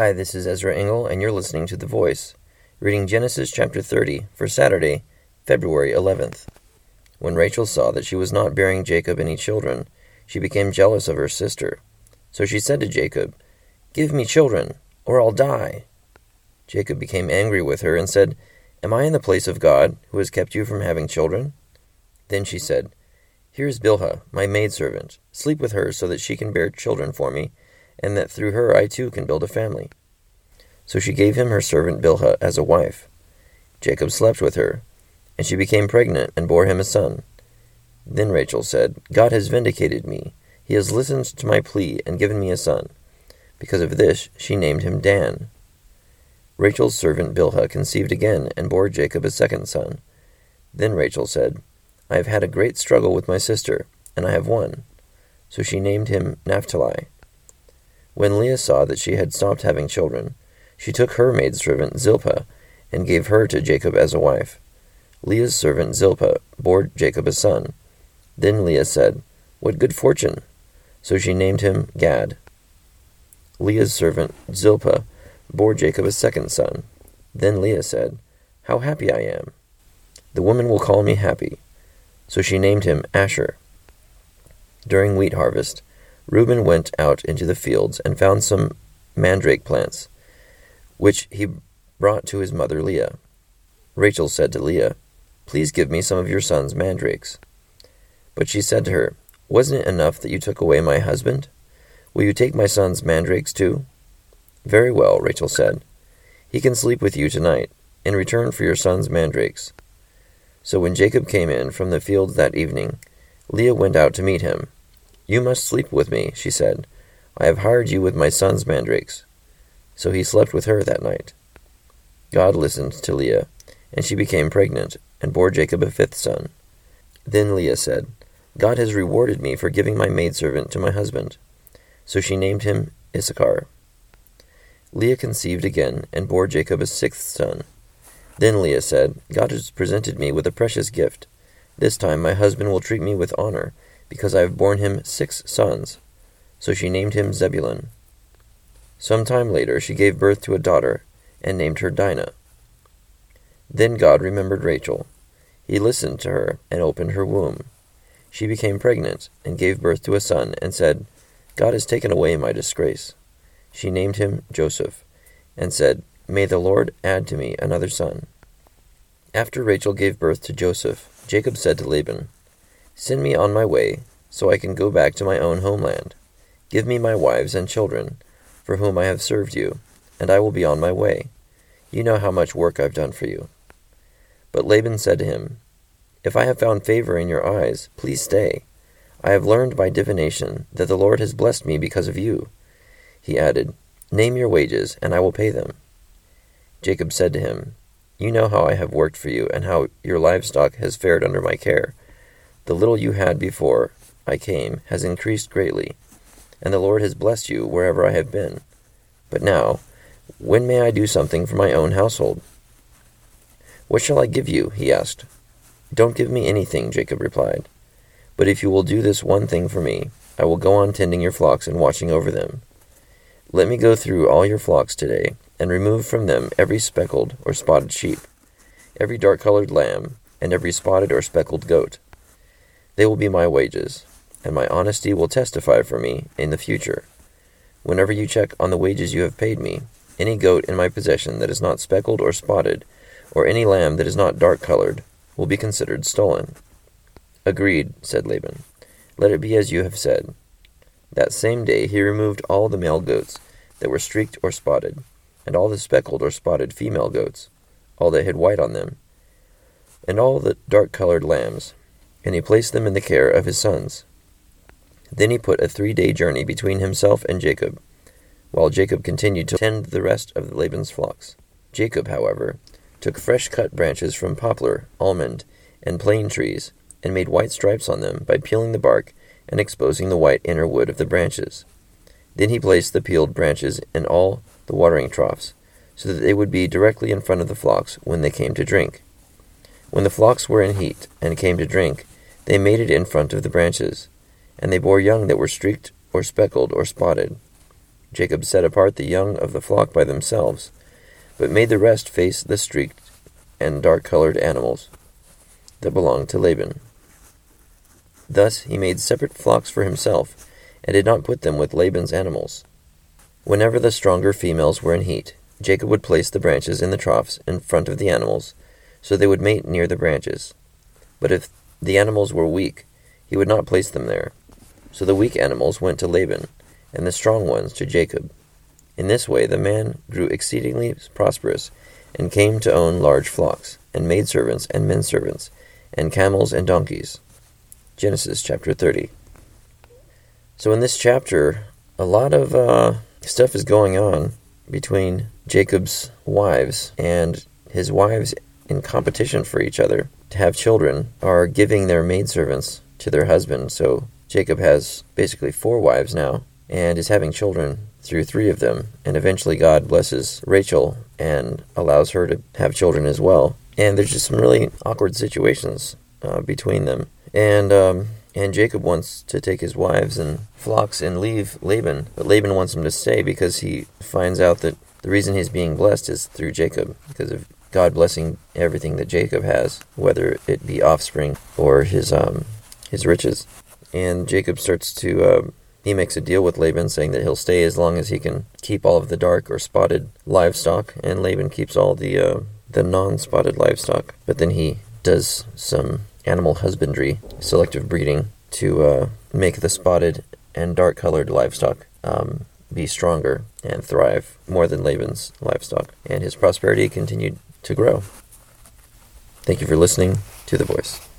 Hi, this is Ezra Engel, and you're listening to The Voice, reading Genesis chapter 30 for Saturday, February 11th. When Rachel saw that she was not bearing Jacob any children, she became jealous of her sister. So she said to Jacob, Give me children, or I'll die. Jacob became angry with her and said, Am I in the place of God, who has kept you from having children? Then she said, Here is Bilhah, my maidservant. Sleep with her so that she can bear children for me and that through her I too can build a family. So she gave him her servant Bilhah as a wife. Jacob slept with her, and she became pregnant and bore him a son. Then Rachel said, God has vindicated me. He has listened to my plea and given me a son. Because of this, she named him Dan. Rachel's servant Bilhah conceived again and bore Jacob a second son. Then Rachel said, I have had a great struggle with my sister, and I have won. So she named him Naphtali. When Leah saw that she had stopped having children, she took her maidservant Zilpah and gave her to Jacob as a wife. Leah's servant Zilpah bore Jacob a son. Then Leah said, What good fortune! So she named him Gad. Leah's servant Zilpah bore Jacob a second son. Then Leah said, How happy I am! The woman will call me happy. So she named him Asher. During wheat harvest, Reuben went out into the fields and found some mandrake plants, which he brought to his mother Leah. Rachel said to Leah, Please give me some of your son's mandrakes. But she said to her, Wasn't it enough that you took away my husband? Will you take my son's mandrakes too? Very well, Rachel said. He can sleep with you tonight, in return for your son's mandrakes. So when Jacob came in from the fields that evening, Leah went out to meet him. You must sleep with me, she said. I have hired you with my son's mandrakes. So he slept with her that night. God listened to Leah, and she became pregnant, and bore Jacob a fifth son. Then Leah said, God has rewarded me for giving my maidservant to my husband. So she named him Issachar. Leah conceived again, and bore Jacob a sixth son. Then Leah said, God has presented me with a precious gift. This time my husband will treat me with honor, because I have borne him six sons. So she named him Zebulun. Some time later she gave birth to a daughter, and named her Dinah. Then God remembered Rachel. He listened to her, and opened her womb. She became pregnant, and gave birth to a son, and said, God has taken away my disgrace. She named him Joseph, and said, May the Lord add to me another son. After Rachel gave birth to Joseph, Jacob said to Laban, Send me on my way, so I can go back to my own homeland. Give me my wives and children, for whom I have served you, and I will be on my way. You know how much work I've done for you. But Laban said to him, If I have found favor in your eyes, please stay. I have learned by divination that the Lord has blessed me because of you. He added, Name your wages, and I will pay them. Jacob said to him, You know how I have worked for you, and how your livestock has fared under my care. The little you had before I came has increased greatly, and the Lord has blessed you wherever I have been. But now, when may I do something for my own household? What shall I give you? he asked. Don't give me anything, Jacob replied. But if you will do this one thing for me, I will go on tending your flocks and watching over them. Let me go through all your flocks today, and remove from them every speckled or spotted sheep, every dark colored lamb, and every spotted or speckled goat. They will be my wages, and my honesty will testify for me in the future. Whenever you check on the wages you have paid me, any goat in my possession that is not speckled or spotted, or any lamb that is not dark colored, will be considered stolen. Agreed, said Laban. Let it be as you have said. That same day he removed all the male goats that were streaked or spotted, and all the speckled or spotted female goats, all that had white on them, and all the dark colored lambs, and he placed them in the care of his sons. Then he put a three day journey between himself and Jacob, while Jacob continued to tend the rest of Laban's flocks. Jacob, however, took fresh cut branches from poplar, almond, and plane trees, and made white stripes on them by peeling the bark and exposing the white inner wood of the branches. Then he placed the peeled branches in all the watering troughs, so that they would be directly in front of the flocks when they came to drink. When the flocks were in heat and came to drink, they made it in front of the branches, and they bore young that were streaked or speckled or spotted. Jacob set apart the young of the flock by themselves, but made the rest face the streaked and dark colored animals that belonged to Laban. Thus he made separate flocks for himself, and did not put them with Laban's animals. Whenever the stronger females were in heat, Jacob would place the branches in the troughs in front of the animals, so they would mate near the branches. But if the animals were weak, he would not place them there. So the weak animals went to Laban, and the strong ones to Jacob. In this way the man grew exceedingly prosperous, and came to own large flocks, and maidservants and men servants, and camels and donkeys. Genesis chapter 30. So in this chapter, a lot of uh, stuff is going on between Jacob's wives, and his wives in competition for each other to have children are giving their maidservants to their husband. So Jacob has basically four wives now and is having children through three of them. And eventually God blesses Rachel and allows her to have children as well. And there's just some really awkward situations uh, between them. And um, and Jacob wants to take his wives and flocks and leave Laban, but Laban wants him to stay because he finds out that the reason he's being blessed is through Jacob, because of God blessing everything that Jacob has, whether it be offspring or his um, his riches. And Jacob starts to uh, he makes a deal with Laban, saying that he'll stay as long as he can keep all of the dark or spotted livestock, and Laban keeps all the uh, the non-spotted livestock. But then he does some animal husbandry, selective breeding, to uh, make the spotted and dark-colored livestock um, be stronger and thrive more than Laban's livestock, and his prosperity continued to grow. Thank you for listening to The Voice.